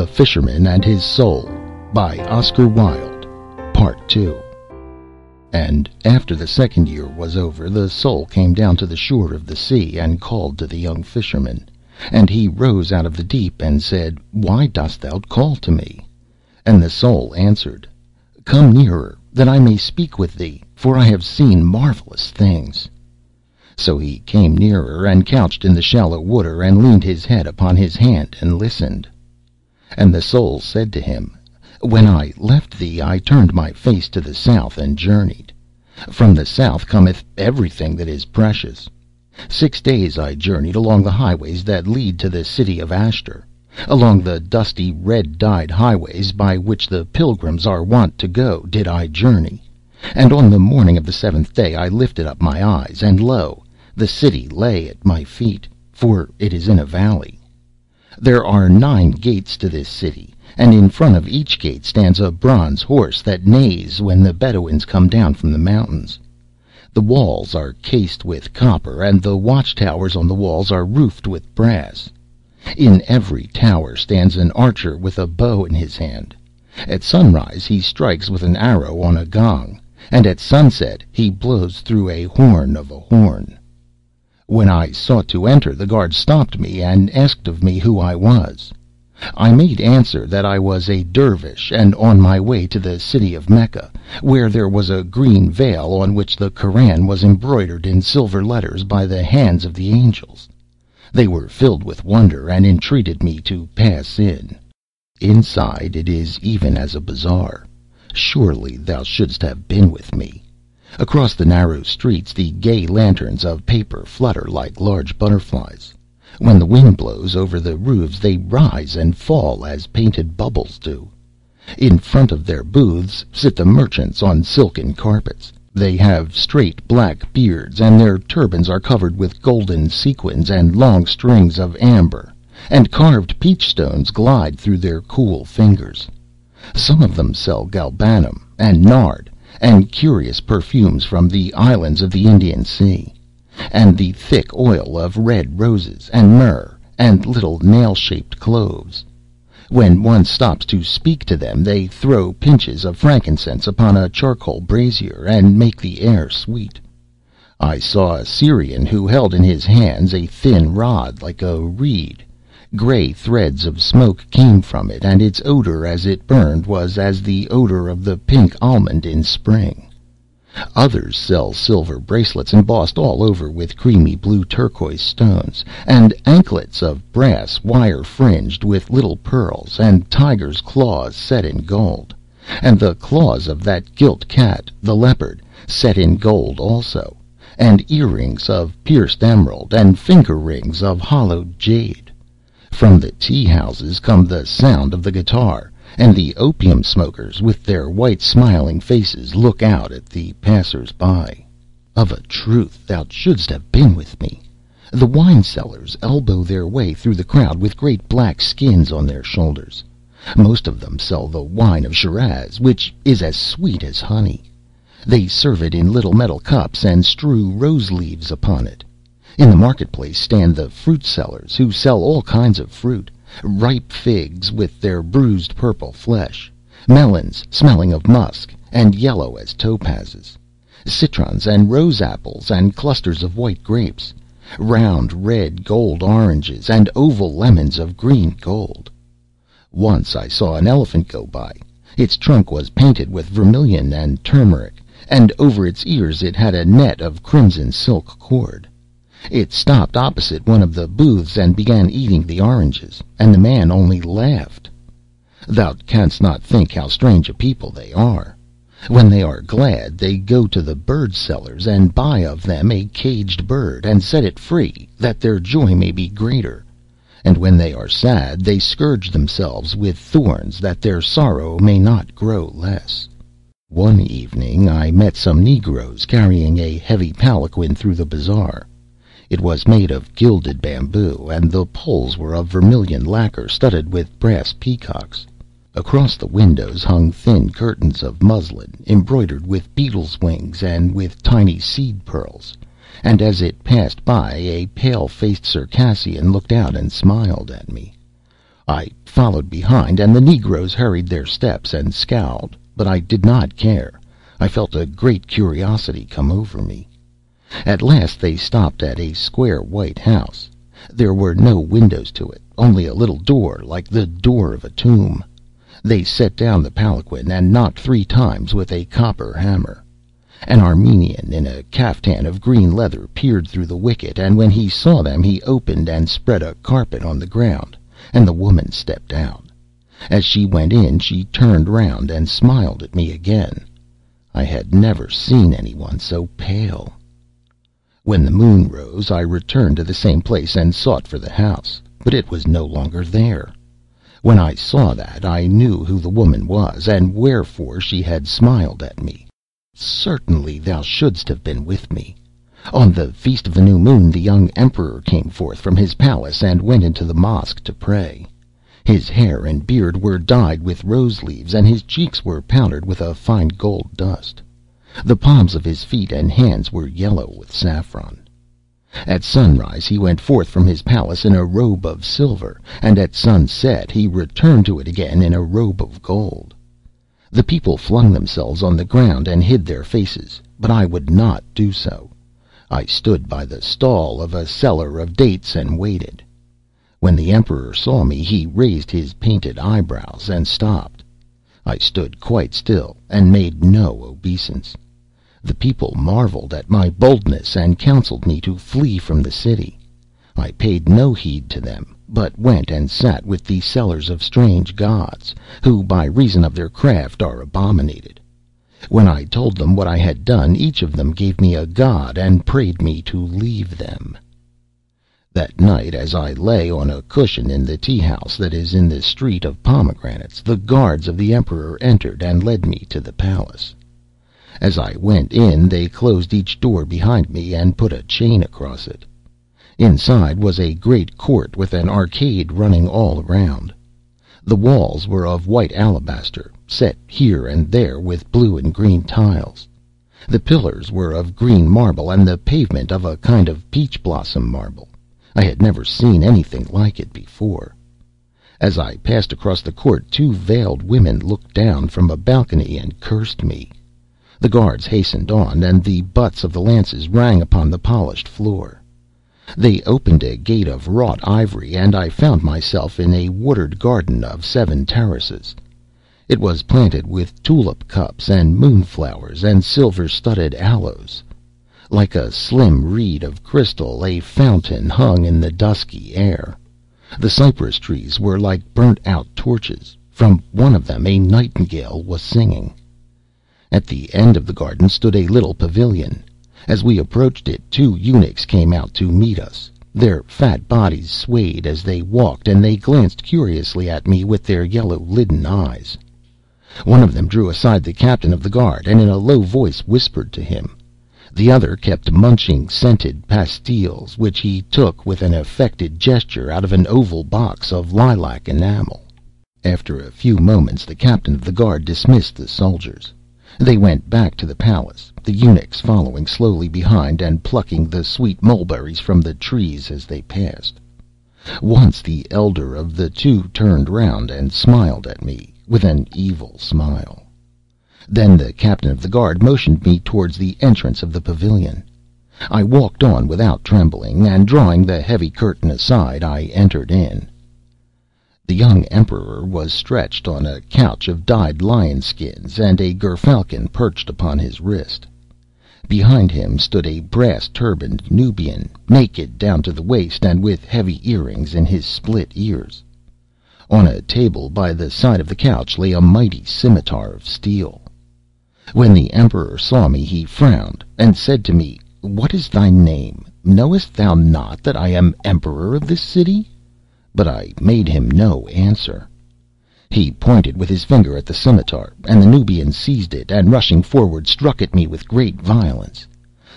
THE FISHERMAN AND HIS SOUL by Oscar Wilde PART II And after the second year was over, the Soul came down to the shore of the sea, and called to the young Fisherman. And he rose out of the deep, and said, Why dost thou call to me? And the Soul answered, Come nearer, that I may speak with thee, for I have seen marvellous things. So he came nearer, and couched in the shallow water, and leaned his head upon his hand, and listened. And the Soul said to him, When I left thee I turned my face to the south, and journeyed. From the south cometh everything that is precious. Six days I journeyed along the highways that lead to the city of Ashter, along the dusty, red dyed highways by which the pilgrims are wont to go did I journey. And on the morning of the seventh day I lifted up my eyes, and lo, the city lay at my feet, for it is in a valley. There are nine gates to this city, and in front of each gate stands a bronze horse that neighs when the Bedouins come down from the mountains. The walls are cased with copper, and the watch towers on the walls are roofed with brass. In every tower stands an archer with a bow in his hand. At sunrise he strikes with an arrow on a gong, and at sunset he blows through a horn of a horn. When I sought to enter, the guard stopped me, and asked of me who I was. I made answer that I was a dervish, and on my way to the city of Mecca, where there was a green veil on which the Koran was embroidered in silver letters by the hands of the angels. They were filled with wonder, and entreated me to pass in. Inside it is even as a bazaar. Surely thou shouldst have been with me. Across the narrow streets the gay lanterns of paper flutter like large butterflies. When the wind blows over the roofs they rise and fall as painted bubbles do. In front of their booths sit the merchants on silken carpets. They have straight black beards, and their turbans are covered with golden sequins and long strings of amber, and carved peach stones glide through their cool fingers. Some of them sell galbanum and nard and curious perfumes from the islands of the Indian Sea, and the thick oil of red roses, and myrrh, and little nail shaped cloves. When one stops to speak to them they throw pinches of frankincense upon a charcoal brazier, and make the air sweet. I saw a Syrian who held in his hands a thin rod like a reed. Gray threads of smoke came from it, and its odor as it burned was as the odor of the pink almond in spring. Others sell silver bracelets embossed all over with creamy blue turquoise stones, and anklets of brass wire fringed with little pearls, and tigers' claws set in gold, and the claws of that gilt cat, the leopard, set in gold also, and earrings of pierced emerald, and finger rings of hollowed jade. From the tea houses come the sound of the guitar, and the opium smokers, with their white smiling faces, look out at the passers by. Of a truth thou shouldst have been with me. The wine sellers elbow their way through the crowd with great black skins on their shoulders. Most of them sell the wine of Shiraz, which is as sweet as honey. They serve it in little metal cups, and strew rose leaves upon it. In the market place stand the fruit sellers, who sell all kinds of fruit ripe figs with their bruised purple flesh, melons smelling of musk, and yellow as topazes, citrons and rose apples, and clusters of white grapes, round red gold oranges, and oval lemons of green gold. Once I saw an elephant go by. Its trunk was painted with vermilion and turmeric, and over its ears it had a net of crimson silk cord. It stopped opposite one of the booths and began eating the oranges, and the man only laughed. Thou canst not think how strange a people they are. When they are glad they go to the bird sellers and buy of them a caged bird, and set it free, that their joy may be greater; and when they are sad they scourge themselves with thorns, that their sorrow may not grow less. One evening I met some negroes carrying a heavy palanquin through the bazaar. It was made of gilded bamboo, and the poles were of vermilion lacquer studded with brass peacocks. Across the windows hung thin curtains of muslin, embroidered with beetles' wings and with tiny seed pearls, and as it passed by a pale faced Circassian looked out and smiled at me. I followed behind, and the negroes hurried their steps and scowled, but I did not care. I felt a great curiosity come over me. At last they stopped at a square white house. There were no windows to it, only a little door like the door of a tomb. They set down the palanquin and knocked three times with a copper hammer. An Armenian in a caftan of green leather peered through the wicket, and when he saw them he opened and spread a carpet on the ground, and the woman stepped out. As she went in she turned round and smiled at me again. I had never seen any one so pale. When the moon rose I returned to the same place and sought for the house, but it was no longer there. When I saw that, I knew who the woman was, and wherefore she had smiled at me. Certainly thou shouldst have been with me. On the feast of the new moon the young Emperor came forth from his palace and went into the mosque to pray. His hair and beard were dyed with rose leaves, and his cheeks were powdered with a fine gold dust. The palms of his feet and hands were yellow with saffron. At sunrise he went forth from his palace in a robe of silver, and at sunset he returned to it again in a robe of gold. The people flung themselves on the ground and hid their faces, but I would not do so. I stood by the stall of a seller of dates and waited. When the Emperor saw me he raised his painted eyebrows and stopped. I stood quite still and made no obeisance. The people marveled at my boldness, and counseled me to flee from the city. I paid no heed to them, but went and sat with the sellers of strange gods, who by reason of their craft are abominated. When I told them what I had done, each of them gave me a god, and prayed me to leave them. That night, as I lay on a cushion in the tea house that is in the Street of Pomegranates, the guards of the Emperor entered and led me to the palace. As I went in they closed each door behind me and put a chain across it. Inside was a great court with an arcade running all around. The walls were of white alabaster, set here and there with blue and green tiles. The pillars were of green marble, and the pavement of a kind of peach blossom marble. I had never seen anything like it before. As I passed across the court two veiled women looked down from a balcony and cursed me. The guards hastened on, and the butts of the lances rang upon the polished floor. They opened a gate of wrought ivory, and I found myself in a watered garden of seven terraces. It was planted with tulip cups and moonflowers and silver studded aloes. Like a slim reed of crystal a fountain hung in the dusky air. The cypress trees were like burnt out torches. From one of them a nightingale was singing. At the end of the garden stood a little pavilion. As we approached it two eunuchs came out to meet us. Their fat bodies swayed as they walked, and they glanced curiously at me with their yellow lidded eyes. One of them drew aside the captain of the guard, and in a low voice whispered to him. The other kept munching scented pastilles, which he took with an affected gesture out of an oval box of lilac enamel. After a few moments the captain of the guard dismissed the soldiers. They went back to the palace, the eunuchs following slowly behind and plucking the sweet mulberries from the trees as they passed. Once the elder of the two turned round and smiled at me with an evil smile. Then the captain of the guard motioned me towards the entrance of the pavilion. I walked on without trembling, and drawing the heavy curtain aside, I entered in. The young Emperor was stretched on a couch of dyed lion skins, and a gerfalcon perched upon his wrist. Behind him stood a brass turbaned Nubian, naked down to the waist, and with heavy earrings in his split ears. On a table by the side of the couch lay a mighty scimitar of steel. When the Emperor saw me he frowned, and said to me, "What is thy name? Knowest thou not that I am Emperor of this city?" But I made him no answer. He pointed with his finger at the scimitar, and the Nubian seized it, and rushing forward struck at me with great violence.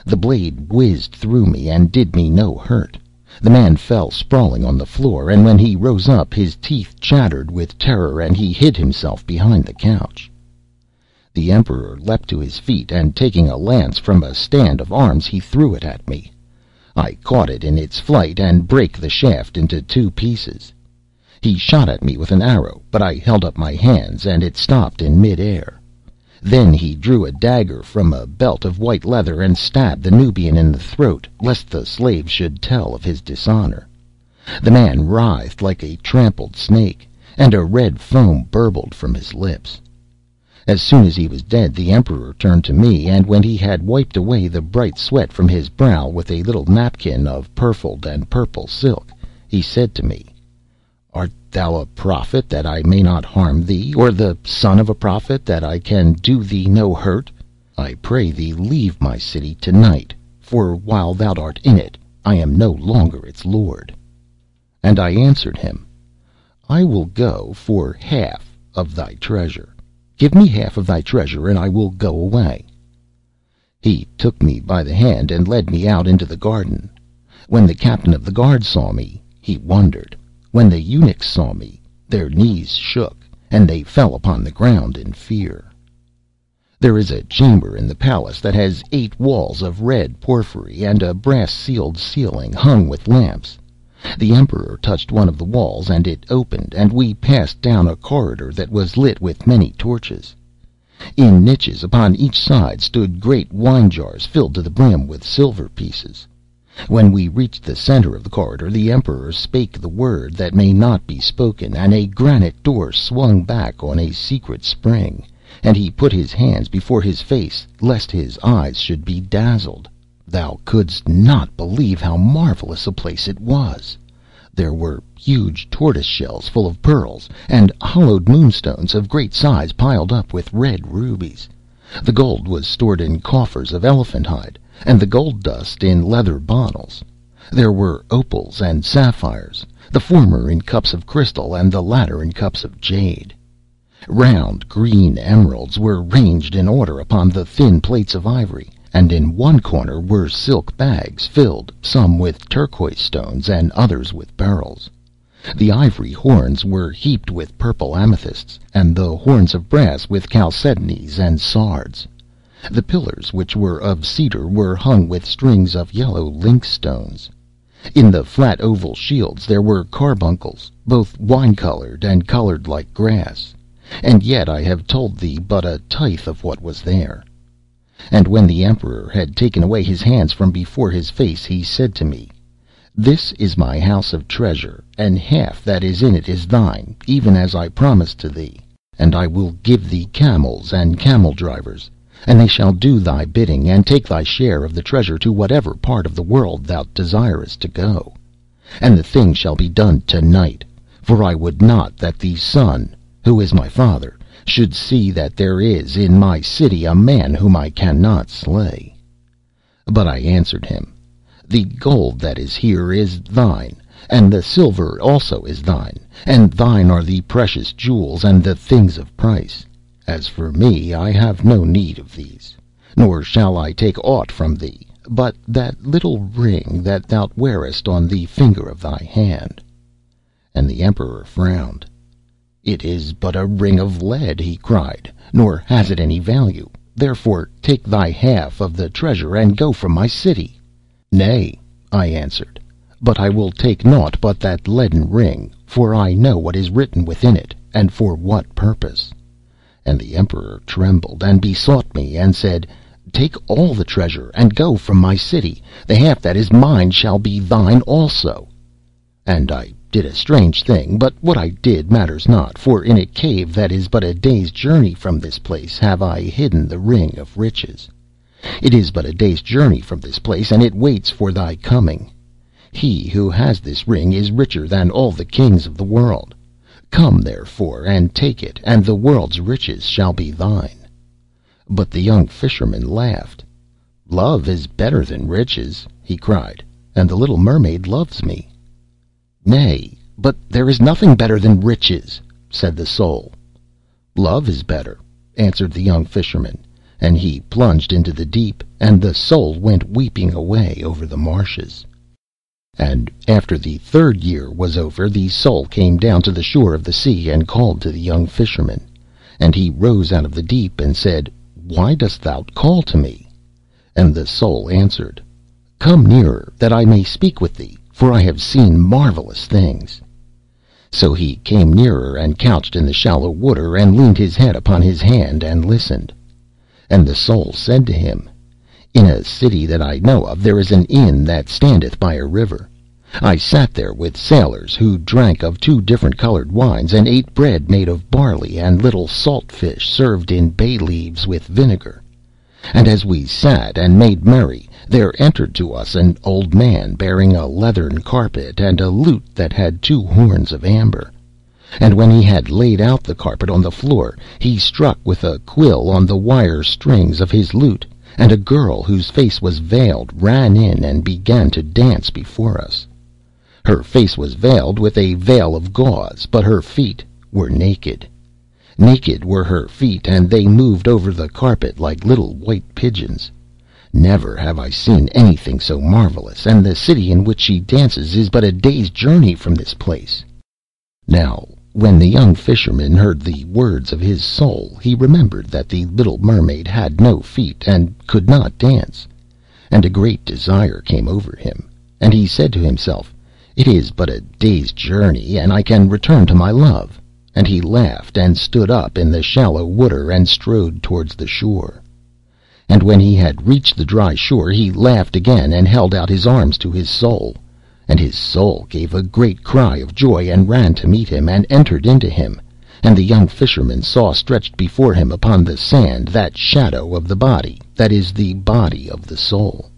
The blade whizzed through me and did me no hurt. The man fell sprawling on the floor, and when he rose up his teeth chattered with terror, and he hid himself behind the couch. The Emperor leapt to his feet, and taking a lance from a stand of arms he threw it at me. I caught it in its flight and brake the shaft into two pieces. He shot at me with an arrow, but I held up my hands, and it stopped in mid air. Then he drew a dagger from a belt of white leather and stabbed the Nubian in the throat, lest the slave should tell of his dishonor. The man writhed like a trampled snake, and a red foam burbled from his lips. As soon as he was dead the Emperor turned to me, and when he had wiped away the bright sweat from his brow with a little napkin of purfled and purple silk, he said to me: "Art thou a prophet, that I may not harm thee, or the son of a prophet, that I can do thee no hurt? I pray thee leave my city to night, for while thou art in it I am no longer its lord." And I answered him: "I will go for half of thy treasure. Give me half of thy treasure, and I will go away." He took me by the hand and led me out into the garden. When the captain of the guard saw me, he wondered. When the eunuchs saw me, their knees shook, and they fell upon the ground in fear. There is a chamber in the palace that has eight walls of red porphyry, and a brass sealed ceiling hung with lamps. The Emperor touched one of the walls, and it opened, and we passed down a corridor that was lit with many torches. In niches upon each side stood great wine jars filled to the brim with silver pieces. When we reached the center of the corridor the Emperor spake the word that may not be spoken, and a granite door swung back on a secret spring, and he put his hands before his face lest his eyes should be dazzled. Thou couldst not believe how marvelous a place it was. There were huge tortoise shells full of pearls, and hollowed moonstones of great size piled up with red rubies. The gold was stored in coffers of elephant hide and the gold dust in leather bottles. There were opals and sapphires, the former in cups of crystal and the latter in cups of jade. Round green emeralds were ranged in order upon the thin plates of ivory, and in one corner were silk bags filled, some with turquoise stones and others with beryls. The ivory horns were heaped with purple amethysts, and the horns of brass with chalcedonies and sards. The pillars, which were of cedar, were hung with strings of yellow lynx stones. In the flat oval shields there were carbuncles, both wine colored and colored like grass. And yet I have told thee but a tithe of what was there. And when the Emperor had taken away his hands from before his face, he said to me: "This is my house of treasure, and half that is in it is thine, even as I promised to thee. And I will give thee camels and camel drivers and they shall do thy bidding, and take thy share of the treasure to whatever part of the world thou desirest to go. And the thing shall be done to night, for I would not that the sun, who is my father, should see that there is in my city a man whom I cannot slay." But I answered him, "The gold that is here is thine, and the silver also is thine, and thine are the precious jewels and the things of price. As for me, I have no need of these, nor shall I take aught from thee but that little ring that thou wearest on the finger of thy hand." And the Emperor frowned. "It is but a ring of lead," he cried, "nor has it any value. Therefore take thy half of the treasure and go from my city." "Nay," I answered, "but I will take naught but that leaden ring, for I know what is written within it, and for what purpose." And the Emperor trembled, and besought me, and said: "Take all the treasure, and go from my city. The half that is mine shall be thine also." And I did a strange thing, but what I did matters not, for in a cave that is but a day's journey from this place have I hidden the ring of riches. It is but a day's journey from this place, and it waits for thy coming. He who has this ring is richer than all the kings of the world. Come, therefore, and take it, and the world's riches shall be thine." But the young Fisherman laughed. "Love is better than riches," he cried, "and the little mermaid loves me." "Nay, but there is nothing better than riches," said the Soul. "Love is better," answered the young Fisherman, and he plunged into the deep, and the Soul went weeping away over the marshes. And after the third year was over the Soul came down to the shore of the sea, and called to the young Fisherman. And he rose out of the deep, and said, Why dost thou call to me? And the Soul answered, Come nearer, that I may speak with thee, for I have seen marvellous things. So he came nearer, and couched in the shallow water, and leaned his head upon his hand, and listened. And the Soul said to him, In a city that I know of there is an inn that standeth by a river. I sat there with sailors, who drank of two different coloured wines, and ate bread made of barley, and little salt fish served in bay leaves with vinegar. And as we sat and made merry, there entered to us an old man bearing a leathern carpet, and a lute that had two horns of amber. And when he had laid out the carpet on the floor, he struck with a quill on the wire strings of his lute, and a girl whose face was veiled ran in and began to dance before us. Her face was veiled with a veil of gauze, but her feet were naked. Naked were her feet, and they moved over the carpet like little white pigeons. Never have I seen anything so marvellous, and the city in which she dances is but a day's journey from this place. Now when the young Fisherman heard the words of his Soul, he remembered that the little mermaid had no feet, and could not dance. And a great desire came over him, and he said to himself, It is but a day's journey, and I can return to my love. And he laughed, and stood up in the shallow water, and strode towards the shore. And when he had reached the dry shore he laughed again, and held out his arms to his Soul. And his Soul gave a great cry of joy, and ran to meet him, and entered into him. And the young Fisherman saw stretched before him upon the sand that shadow of the body that is the body of the Soul.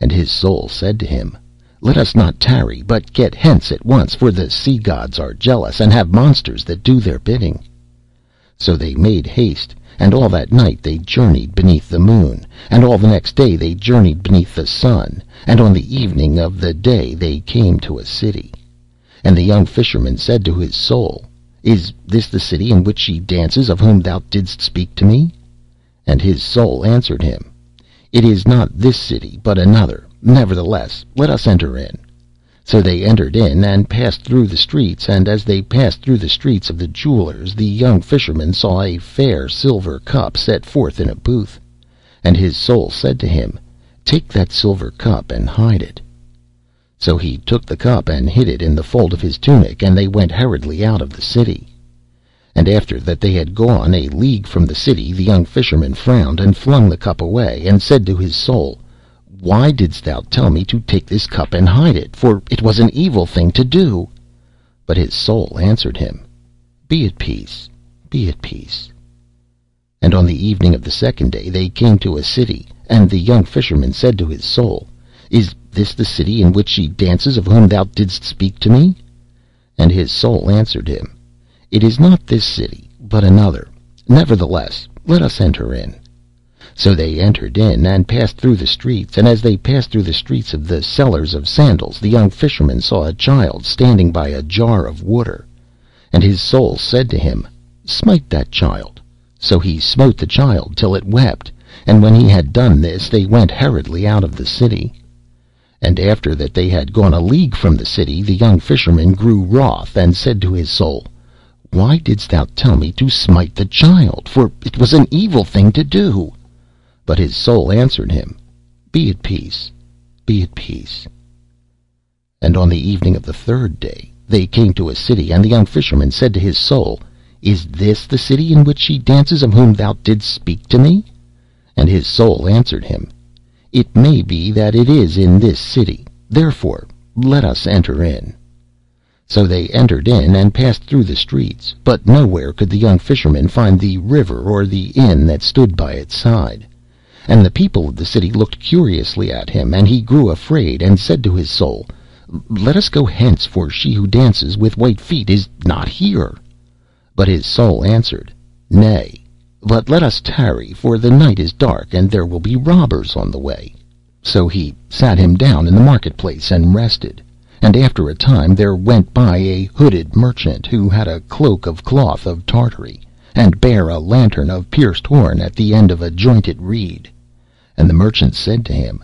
And his Soul said to him, Let us not tarry, but get hence at once, for the sea gods are jealous, and have monsters that do their bidding. So they made haste. And all that night they journeyed beneath the moon, and all the next day they journeyed beneath the sun, and on the evening of the day they came to a city. And the young Fisherman said to his Soul, Is this the city in which she dances, of whom thou didst speak to me? And his Soul answered him, It is not this city, but another. Nevertheless, let us enter in. So they entered in, and passed through the streets, and as they passed through the streets of the jewellers the young Fisherman saw a fair silver cup set forth in a booth. And his Soul said to him, Take that silver cup and hide it. So he took the cup and hid it in the fold of his tunic, and they went hurriedly out of the city. And after that they had gone a league from the city the young Fisherman frowned, and flung the cup away, and said to his Soul, why didst thou tell me to take this cup and hide it? For it was an evil thing to do. But his Soul answered him, Be at peace, be at peace. And on the evening of the second day they came to a city, and the young Fisherman said to his Soul, Is this the city in which she dances, of whom thou didst speak to me? And his Soul answered him, It is not this city, but another. Nevertheless, let us enter in. So they entered in, and passed through the streets, and as they passed through the streets of the sellers of sandals the young Fisherman saw a child standing by a jar of water. And his Soul said to him, Smite that child. So he smote the child till it wept, and when he had done this they went hurriedly out of the city. And after that they had gone a league from the city the young Fisherman grew wroth, and said to his Soul, Why didst thou tell me to smite the child? For it was an evil thing to do. But his Soul answered him, Be at peace, be at peace. And on the evening of the third day they came to a city, and the young Fisherman said to his Soul, Is this the city in which she dances, of whom thou didst speak to me? And his Soul answered him, It may be that it is in this city, therefore let us enter in. So they entered in, and passed through the streets, but nowhere could the young Fisherman find the river or the inn that stood by its side. And the people of the city looked curiously at him, and he grew afraid, and said to his Soul, Let us go hence, for she who dances with white feet is not here. But his Soul answered, Nay, but let us tarry, for the night is dark, and there will be robbers on the way. So he sat him down in the market place and rested. And after a time there went by a hooded merchant, who had a cloak of cloth of Tartary, and bare a lantern of pierced horn at the end of a jointed reed. And the merchant said to him,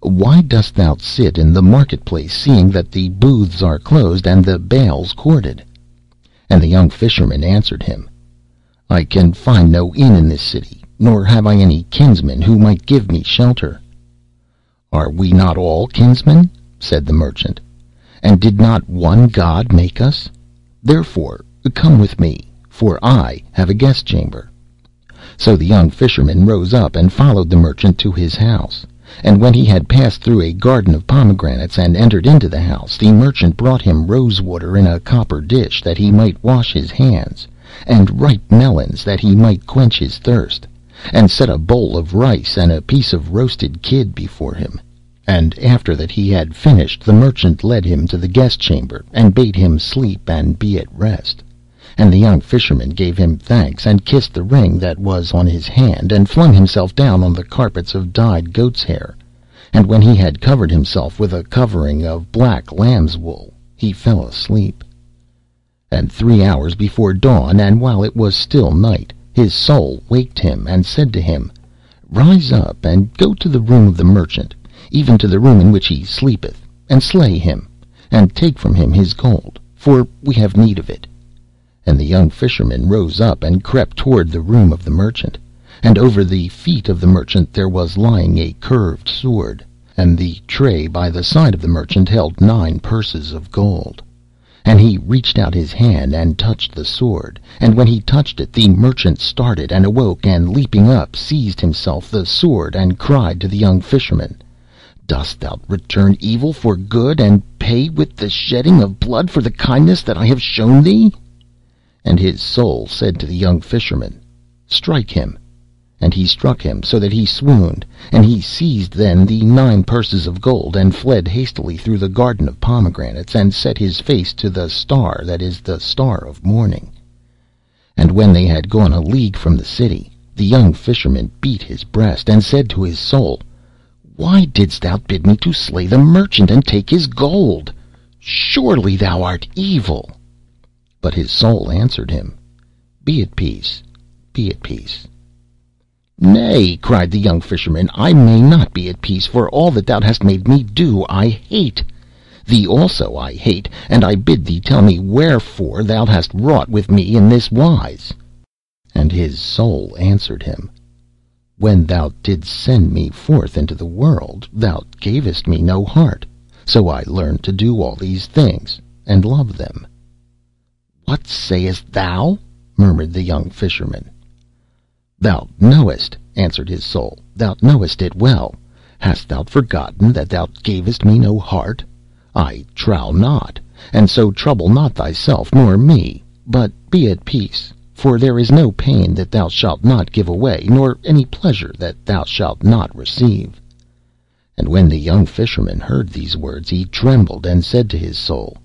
Why dost thou sit in the market place, seeing that the booths are closed and the bales corded? And the young Fisherman answered him, I can find no inn in this city, nor have I any kinsman who might give me shelter. Are we not all kinsmen? said the merchant. And did not one God make us? Therefore come with me, for I have a guest chamber." So the young Fisherman rose up and followed the Merchant to his house. And when he had passed through a garden of pomegranates and entered into the house, the Merchant brought him rose water in a copper dish that he might wash his hands, and ripe melons that he might quench his thirst, and set a bowl of rice and a piece of roasted kid before him. And after that he had finished, the Merchant led him to the guest chamber, and bade him sleep and be at rest. And the young Fisherman gave him thanks, and kissed the ring that was on his hand, and flung himself down on the carpets of dyed goat's hair. And when he had covered himself with a covering of black lamb's wool, he fell asleep. And three hours before dawn, and while it was still night, his Soul waked him, and said to him, Rise up, and go to the room of the Merchant even to the room in which he sleepeth, and slay him, and take from him his gold, for we have need of it. And the young Fisherman rose up and crept toward the room of the Merchant. And over the feet of the Merchant there was lying a curved sword, and the tray by the side of the Merchant held nine purses of gold. And he reached out his hand and touched the sword, and when he touched it the Merchant started and awoke, and leaping up seized himself the sword, and cried to the young Fisherman. Dost thou return evil for good, and pay with the shedding of blood for the kindness that I have shown thee?' And his Soul said to the young Fisherman, Strike him. And he struck him so that he swooned, and he seized then the nine purses of gold, and fled hastily through the garden of pomegranates, and set his face to the star that is the star of morning. And when they had gone a league from the city, the young Fisherman beat his breast, and said to his Soul. Why didst thou bid me to slay the merchant and take his gold? Surely thou art evil!' But his Soul answered him, Be at peace, be at peace. 'Nay,' cried the young Fisherman, 'I may not be at peace, for all that thou hast made me do I hate. Thee also I hate, and I bid thee tell me wherefore thou hast wrought with me in this wise.' And his Soul answered him. When thou didst send me forth into the world, thou gavest me no heart, so I learned to do all these things, and love them.' 'What sayest thou?' murmured the young Fisherman. 'Thou knowest,' answered his Soul, 'thou knowest it well. Hast thou forgotten that thou gavest me no heart? I trow not, and so trouble not thyself nor me, but be at peace. For there is no pain that thou shalt not give away, nor any pleasure that thou shalt not receive.' And when the young Fisherman heard these words he trembled, and said to his Soul,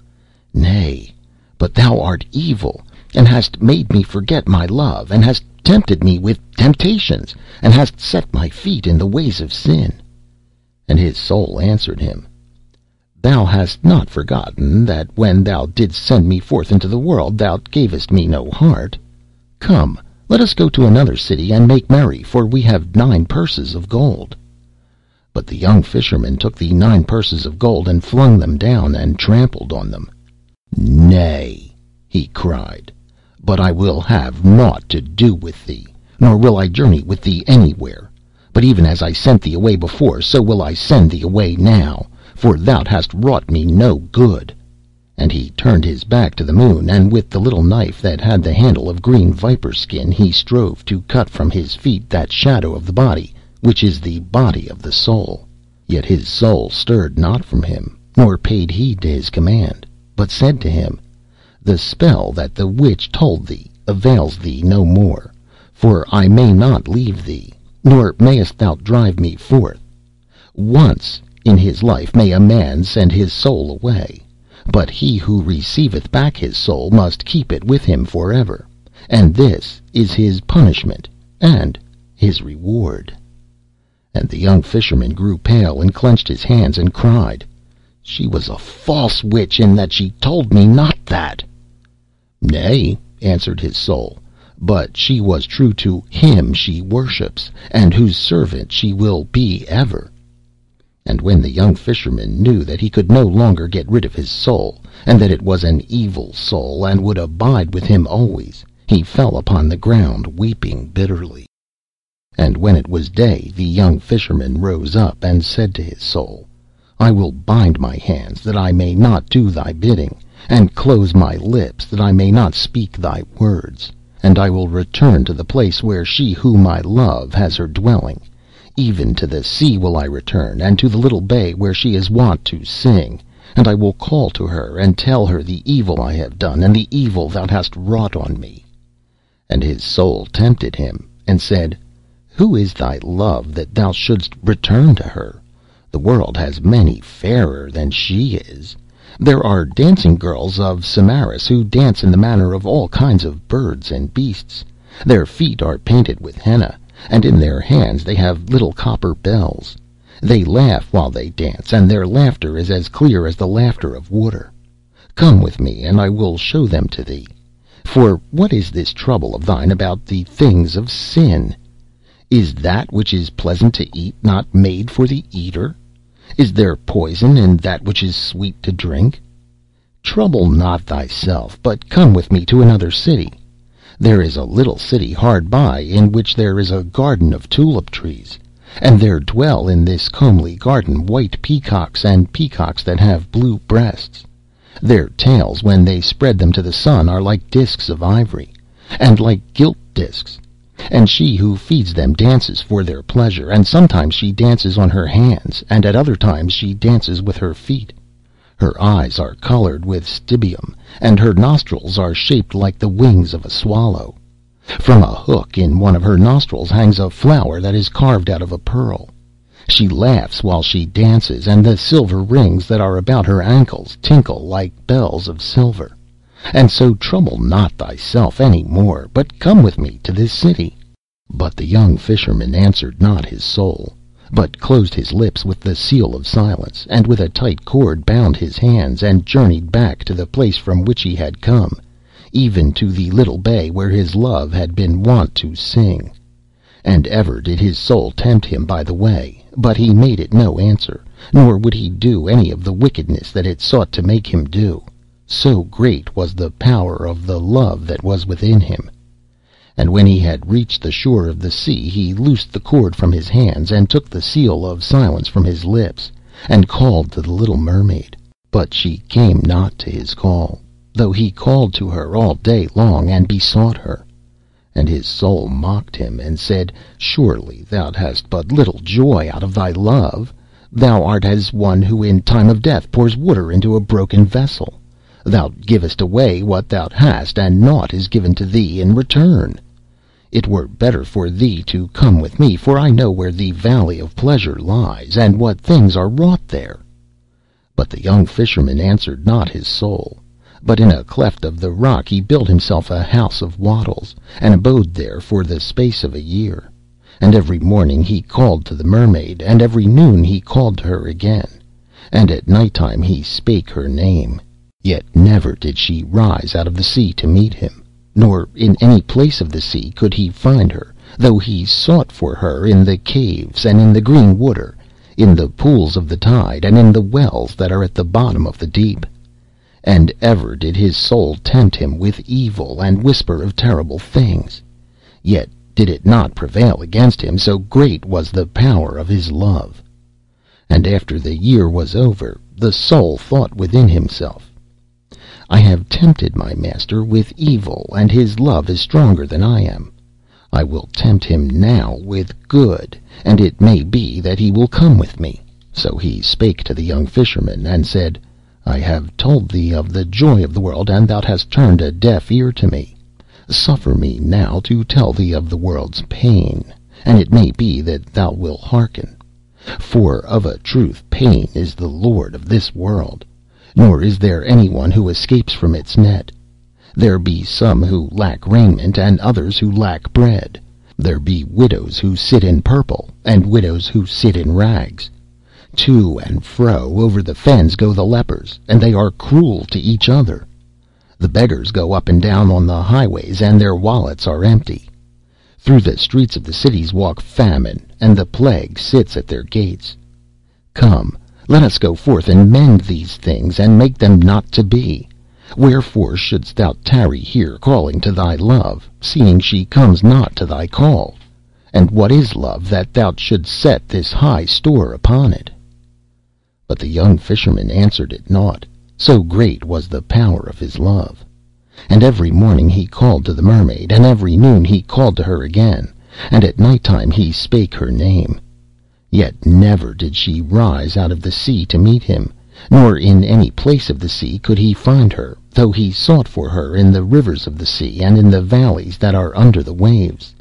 'Nay, but thou art evil, and hast made me forget my love, and hast tempted me with temptations, and hast set my feet in the ways of sin.' And his Soul answered him. Thou hast not forgotten that when thou didst send me forth into the world thou gavest me no heart. Come, let us go to another city and make merry, for we have nine purses of gold.' But the young Fisherman took the nine purses of gold and flung them down, and trampled on them. 'Nay,' he cried, 'but I will have naught to do with thee, nor will I journey with thee anywhere. But even as I sent thee away before, so will I send thee away now, for thou hast wrought me no good. And he turned his back to the moon, and with the little knife that had the handle of green viper skin he strove to cut from his feet that shadow of the body which is the body of the soul. Yet his soul stirred not from him, nor paid heed to his command, but said to him, The spell that the witch told thee avails thee no more, for I may not leave thee, nor mayest thou drive me forth. Once in his life may a man send his soul away. But he who receiveth back his soul must keep it with him for ever, and this is his punishment and his reward.' And the young Fisherman grew pale, and clenched his hands, and cried, 'She was a false witch in that she told me not that." "Nay," answered his soul, "but she was true to Him she worships, and whose servant she will be ever. And when the young Fisherman knew that he could no longer get rid of his soul, and that it was an evil soul and would abide with him always, he fell upon the ground weeping bitterly. And when it was day the young Fisherman rose up, and said to his soul, I will bind my hands that I may not do thy bidding, and close my lips, that I may not speak thy words. And I will return to the place where she whom I love has her dwelling. Even to the sea will I return, and to the little bay where she is wont to sing. And I will call to her, and tell her the evil I have done, and the evil thou hast wrought on me. And his soul tempted him, and said, Who is thy love, that thou shouldst return to her? The world has many fairer than she is. There are dancing girls of Samaris who dance in the manner of all kinds of birds and beasts. Their feet are painted with henna, and in their hands they have little copper bells. They laugh while they dance, and their laughter is as clear as the laughter of water. Come with me, and I will show them to thee. For what is this trouble of thine about the things of sin? Is that which is pleasant to eat not made for the eater? Is there poison in that which is sweet to drink? Trouble not thyself, but come with me to another city. There is a little city hard by, in which there is a garden of tulip trees, and there dwell in this comely garden white peacocks, and peacocks that have blue breasts. Their tails, when they spread them to the sun, are like disks of ivory, and like gilt disks. And she who feeds them dances for their pleasure, and sometimes she dances on her hands, and at other times she dances with her feet. Her eyes are coloured with stibium, and her nostrils are shaped like the wings of a swallow. From a hook in one of her nostrils hangs a flower that is carved out of a pearl. She laughs while she dances, and the silver rings that are about her ankles tinkle like bells of silver. And so trouble not thyself any more, but come with me to this city. But the young Fisherman answered not his soul, but closed his lips with the seal of silence, and with a tight cord bound his hands, and journeyed back to the place from which he had come, even to the little bay where his love had been wont to sing. And ever did his soul tempt him by the way, but he made it no answer, nor would he do any of the wickedness that it sought to make him do. So great was the power of the love that was within him. And when he had reached the shore of the sea he loosed the cord from his hands, and took the seal of silence from his lips, and called to the little mermaid. But she came not to his call, though he called to her all day long, and besought her. And his soul mocked him, and said, Surely thou hast but little joy out of thy love. Thou art as one who in time of death pours water into a broken vessel. Thou givest away what thou hast, and nought is given to thee in return. It were better for thee to come with me, for I know where the valley of pleasure lies, and what things are wrought there. But the young Fisherman answered not his soul, but in a cleft of the rock he built himself a house of wattles, and abode there for the space of a year. And every morning he called to the Mermaid, and every noon he called to her again, and at night time he spake her name. Yet never did she rise out of the sea to meet him, nor in any place of the sea could he find her, though he sought for her in the caves, and in the green water, in the pools of the tide, and in the wells that are at the bottom of the deep. And ever did his soul tempt him with evil, and whisper of terrible things. Yet did it not prevail against him, so great was the power of his love. And after the year was over, the soul thought within himself, I have tempted my master with evil, and his love is stronger than I am. I will tempt him now with good, and it may be that he will come with me. So he spake to the young Fisherman, and said, I have told thee of the joy of the world, and thou hast turned a deaf ear to me. Suffer me now to tell thee of the world's pain, and it may be that thou wilt hearken. For of a truth pain is the lord of this world nor is there any one who escapes from its net. There be some who lack raiment, and others who lack bread. There be widows who sit in purple, and widows who sit in rags. To and fro over the fens go the lepers, and they are cruel to each other. The beggars go up and down on the highways, and their wallets are empty. Through the streets of the cities walk famine, and the plague sits at their gates. Come, let us go forth and mend these things, and make them not to be. Wherefore shouldst thou tarry here calling to thy love, seeing she comes not to thy call? And what is love, that thou shouldst set this high store upon it? But the young Fisherman answered it nought. so great was the power of his love. And every morning he called to the mermaid, and every noon he called to her again, and at night time he spake her name. Yet never did she rise out of the sea to meet him, nor in any place of the sea could he find her, though he sought for her in the rivers of the sea, and in the valleys that are under the waves,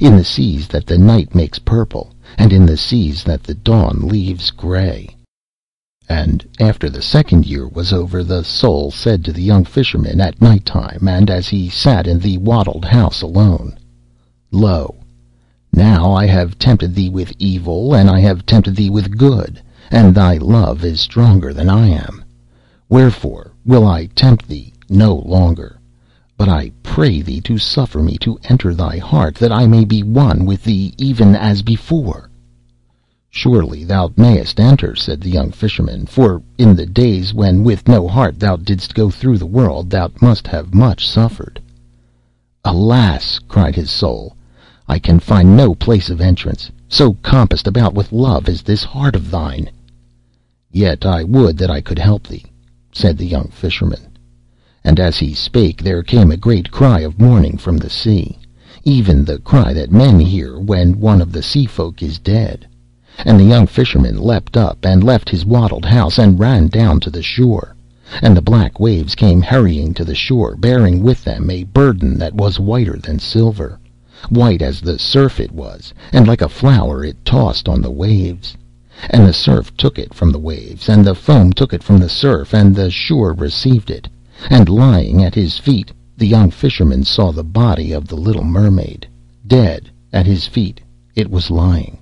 in the seas that the night makes purple, and in the seas that the dawn leaves grey. And after the second year was over, the Soul said to the young Fisherman at night time, and as he sat in the wattled house alone, Lo, now I have tempted thee with evil, and I have tempted thee with good, and thy love is stronger than I am. Wherefore will I tempt thee no longer, but I pray thee to suffer me to enter thy heart, that I may be one with thee even as before. Surely thou mayest enter, said the young Fisherman, for in the days when with no heart thou didst go through the world thou must have much suffered. Alas! cried his Soul, I can find no place of entrance, so compassed about with love is this heart of thine. Yet I would that I could help thee, said the young Fisherman. And as he spake there came a great cry of mourning from the sea, even the cry that men hear when one of the sea folk is dead. And the young Fisherman leapt up, and left his wattled house, and ran down to the shore. And the black waves came hurrying to the shore, bearing with them a burden that was whiter than silver. White as the surf it was, and like a flower it tossed on the waves. And the surf took it from the waves, and the foam took it from the surf, and the shore received it. And lying at his feet the young Fisherman saw the body of the little mermaid. Dead at his feet it was lying.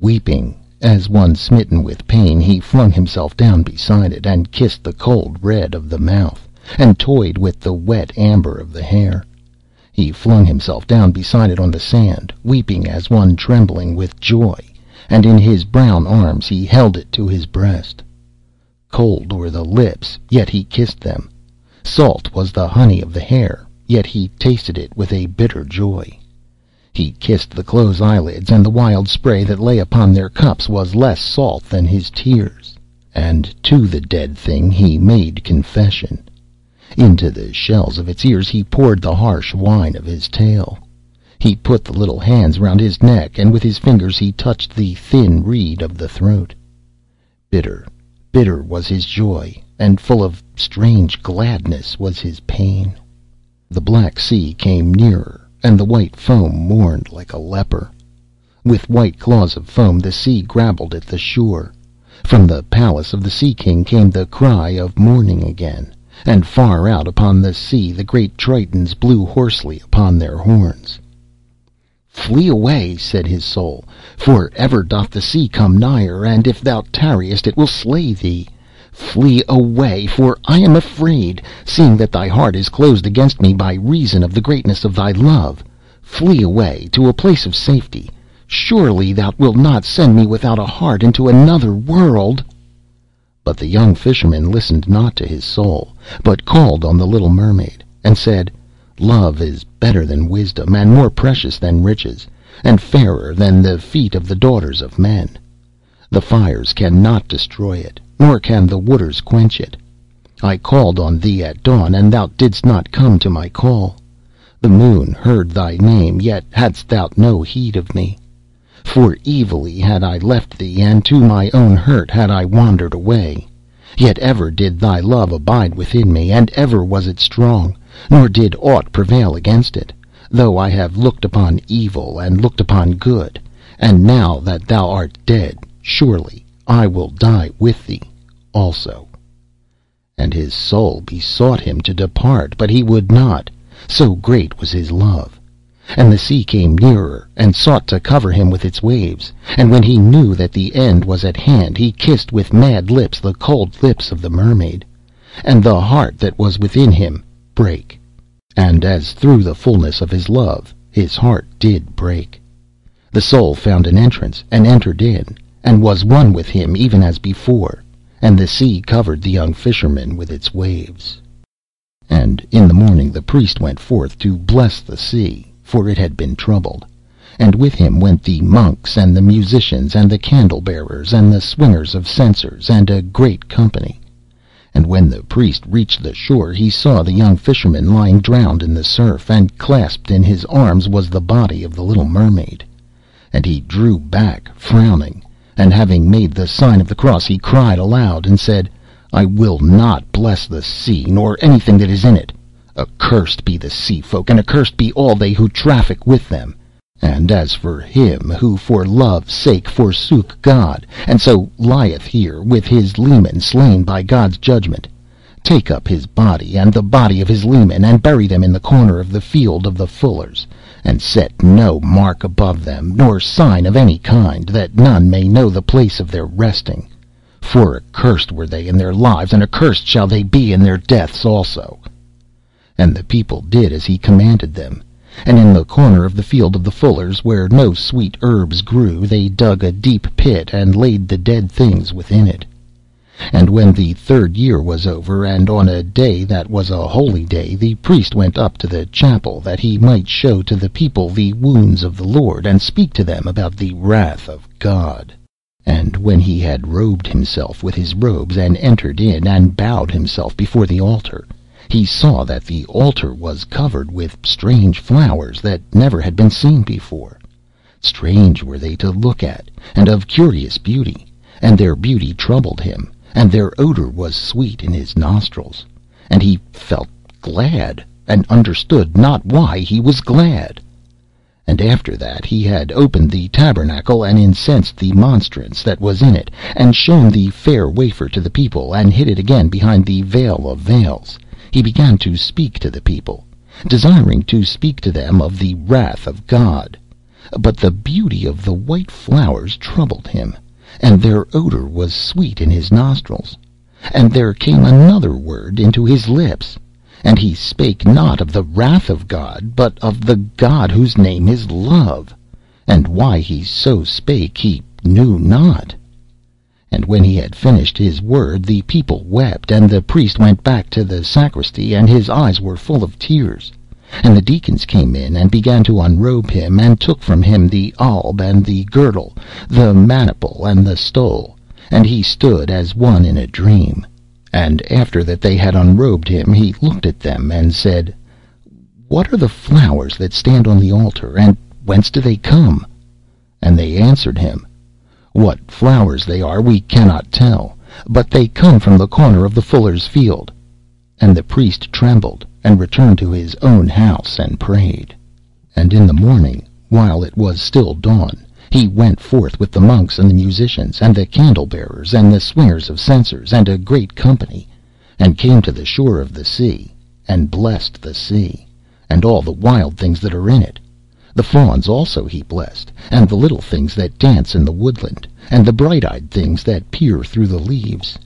Weeping, as one smitten with pain, he flung himself down beside it, and kissed the cold red of the mouth, and toyed with the wet amber of the hair. He flung himself down beside it on the sand, weeping as one trembling with joy, and in his brown arms he held it to his breast. Cold were the lips, yet he kissed them. Salt was the honey of the hair, yet he tasted it with a bitter joy. He kissed the closed eyelids, and the wild spray that lay upon their cups was less salt than his tears. And to the dead thing he made confession. Into the shells of its ears he poured the harsh wine of his tale. He put the little hands round his neck, and with his fingers he touched the thin reed of the throat. Bitter, bitter was his joy, and full of strange gladness was his pain. The black sea came nearer, and the white foam mourned like a leper. With white claws of foam the sea grappled at the shore. From the palace of the Sea King came the cry of mourning again. And far out upon the sea the great Tritons blew hoarsely upon their horns. "Flee away," said his Soul, "for ever doth the sea come nigher, and if thou tarriest it will slay thee. Flee away, for I am afraid, seeing that thy heart is closed against me by reason of the greatness of thy love. Flee away to a place of safety. Surely thou wilt not send me without a heart into another world. But the young Fisherman listened not to his Soul, but called on the little Mermaid, and said, "Love is better than wisdom, and more precious than riches, and fairer than the feet of the daughters of men. The fires cannot destroy it, nor can the waters quench it. I called on thee at dawn, and thou didst not come to my call. The moon heard thy name, yet hadst thou no heed of me. For evilly had I left thee, and to my own hurt had I wandered away. Yet ever did thy love abide within me, and ever was it strong, nor did aught prevail against it, though I have looked upon evil and looked upon good. And now that thou art dead, surely I will die with thee also. And his soul besought him to depart, but he would not, so great was his love. And the sea came nearer, and sought to cover him with its waves. And when he knew that the end was at hand, he kissed with mad lips the cold lips of the mermaid. And the heart that was within him brake. And as through the fullness of his love his heart did break. The soul found an entrance, and entered in, and was one with him even as before. And the sea covered the young Fisherman with its waves. And in the morning the priest went forth to bless the sea for it had been troubled. And with him went the monks, and the musicians, and the candle bearers, and the swingers of censers, and a great company. And when the priest reached the shore he saw the young Fisherman lying drowned in the surf, and clasped in his arms was the body of the little mermaid. And he drew back, frowning, and having made the sign of the cross he cried aloud, and said, I will not bless the sea, nor anything that is in it. Accursed be the Sea Folk, and accursed be all they who traffic with them. And as for him who for love's sake forsook God, and so lieth here with his leman slain by God's judgment, take up his body and the body of his leman, and bury them in the corner of the field of the fullers, and set no mark above them, nor sign of any kind, that none may know the place of their resting. For accursed were they in their lives, and accursed shall they be in their deaths also. And the people did as he commanded them. And in the corner of the field of the fullers, where no sweet herbs grew, they dug a deep pit, and laid the dead things within it. And when the third year was over, and on a day that was a holy day, the priest went up to the chapel, that he might show to the people the wounds of the Lord, and speak to them about the wrath of God. And when he had robed himself with his robes, and entered in, and bowed himself before the altar, he saw that the altar was covered with strange flowers that never had been seen before. Strange were they to look at, and of curious beauty, and their beauty troubled him, and their odor was sweet in his nostrils. And he felt glad, and understood not why he was glad. And after that he had opened the tabernacle, and incensed the monstrance that was in it, and shown the fair wafer to the people, and hid it again behind the veil of veils he began to speak to the people, desiring to speak to them of the wrath of God. But the beauty of the white flowers troubled him, and their odor was sweet in his nostrils. And there came another word into his lips, and he spake not of the wrath of God, but of the God whose name is Love. And why he so spake he knew not. And when he had finished his word the people wept, and the priest went back to the sacristy, and his eyes were full of tears. And the deacons came in, and began to unrobe him, and took from him the alb, and the girdle, the maniple, and the stole, and he stood as one in a dream. And after that they had unrobed him, he looked at them, and said, What are the flowers that stand on the altar, and whence do they come? And they answered him, what flowers they are we cannot tell, but they come from the corner of the fuller's field. And the priest trembled, and returned to his own house, and prayed. And in the morning, while it was still dawn, he went forth with the monks and the musicians, and the candle bearers, and the swingers of censers, and a great company, and came to the shore of the sea, and blessed the sea, and all the wild things that are in it, the fawns also he blessed, and the little things that dance in the woodland, and the bright eyed things that peer through the leaves.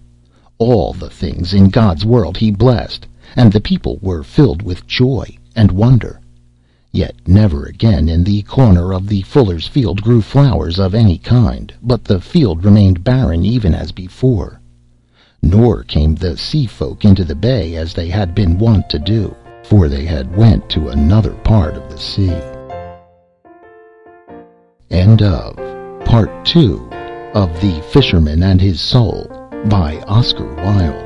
All the things in God's world he blessed, and the people were filled with joy and wonder. Yet never again in the corner of the fuller's field grew flowers of any kind, but the field remained barren even as before. Nor came the sea folk into the bay as they had been wont to do, for they had went to another part of the sea. End of Part Two of The Fisherman and His Soul by Oscar Wilde